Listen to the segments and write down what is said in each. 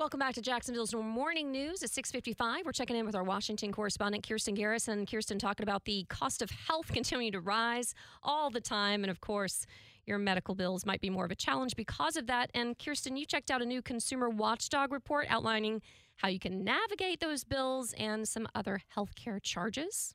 Welcome back to Jacksonville's Morning News at 6:55. We're checking in with our Washington correspondent Kirstin Garrison. Kirstin talking about the cost of health continuing to rise all the time, and of course, your medical bills might be more of a challenge because of that. And Kirstin, you checked out a new consumer watchdog report outlining how you can navigate those bills and some other healthcare charges.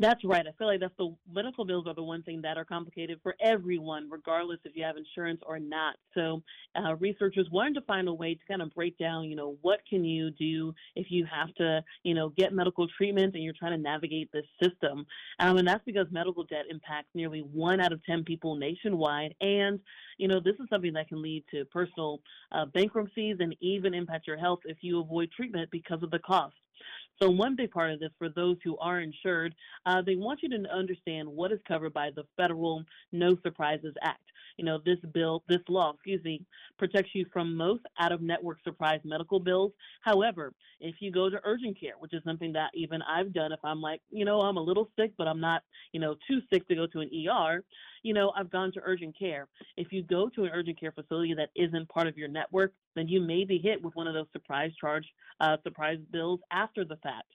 That's right. I feel like that's the medical bills are the one thing that are complicated for everyone, regardless if you have insurance or not. So uh, researchers wanted to find a way to kind of break down, you know, what can you do if you have to, you know, get medical treatment and you're trying to navigate this system. Um, and that's because medical debt impacts nearly one out of 10 people nationwide. And, you know, this is something that can lead to personal uh, bankruptcies and even impact your health if you avoid treatment because of the cost. So, one big part of this for those who are insured, uh, they want you to understand what is covered by the federal No Surprises Act. You know, this bill, this law, excuse me, protects you from most out of network surprise medical bills. However, if you go to urgent care, which is something that even I've done, if I'm like, you know, I'm a little sick, but I'm not, you know, too sick to go to an ER, you know, I've gone to urgent care. If you go to an urgent care facility that isn't part of your network, then you may be hit with one of those surprise charge, uh, surprise bills after the fact.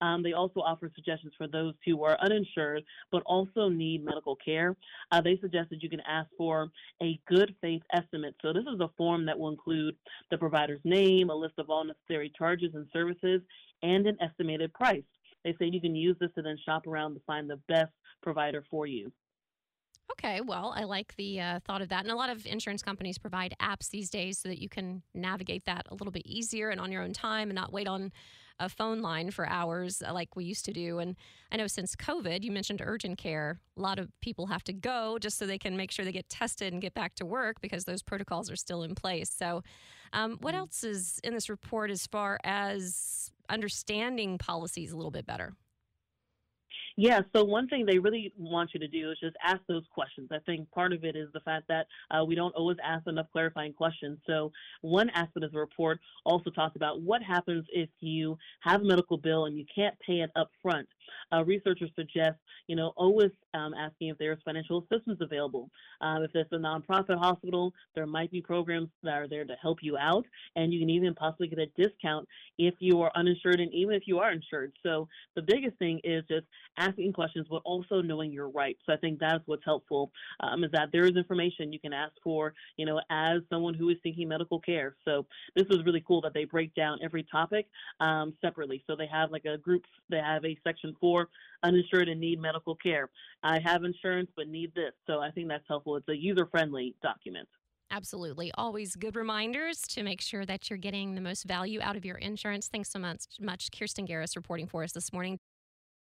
Um, they also offer suggestions for those who are uninsured but also need medical care. Uh, they suggest that you can ask for a good faith estimate. So, this is a form that will include the provider's name, a list of all necessary charges and services, and an estimated price. They say you can use this to then shop around to find the best provider for you. Okay, well, I like the uh, thought of that. And a lot of insurance companies provide apps these days so that you can navigate that a little bit easier and on your own time and not wait on a phone line for hours uh, like we used to do. And I know since COVID, you mentioned urgent care, a lot of people have to go just so they can make sure they get tested and get back to work because those protocols are still in place. So, um, what mm-hmm. else is in this report as far as understanding policies a little bit better? Yeah, so one thing they really want you to do is just ask those questions. I think part of it is the fact that uh, we don't always ask enough clarifying questions. So one aspect of the report also talks about what happens if you have a medical bill and you can't pay it up front. Uh, researchers suggest, you know, always um, asking if there's financial assistance available. Um, if it's a nonprofit hospital, there might be programs that are there to help you out, and you can even possibly get a discount if you are uninsured and even if you are insured. So the biggest thing is just asking questions, but also knowing your rights. So I think that's what's helpful um, is that there is information you can ask for, you know, as someone who is seeking medical care. So this is really cool that they break down every topic um, separately. So they have like a group, they have a section for uninsured and need medical care. I have insurance but need this. So I think that's helpful. It's a user friendly document. Absolutely. Always good reminders to make sure that you're getting the most value out of your insurance. Thanks so much, much Kirstin Garriss reporting for us this morning.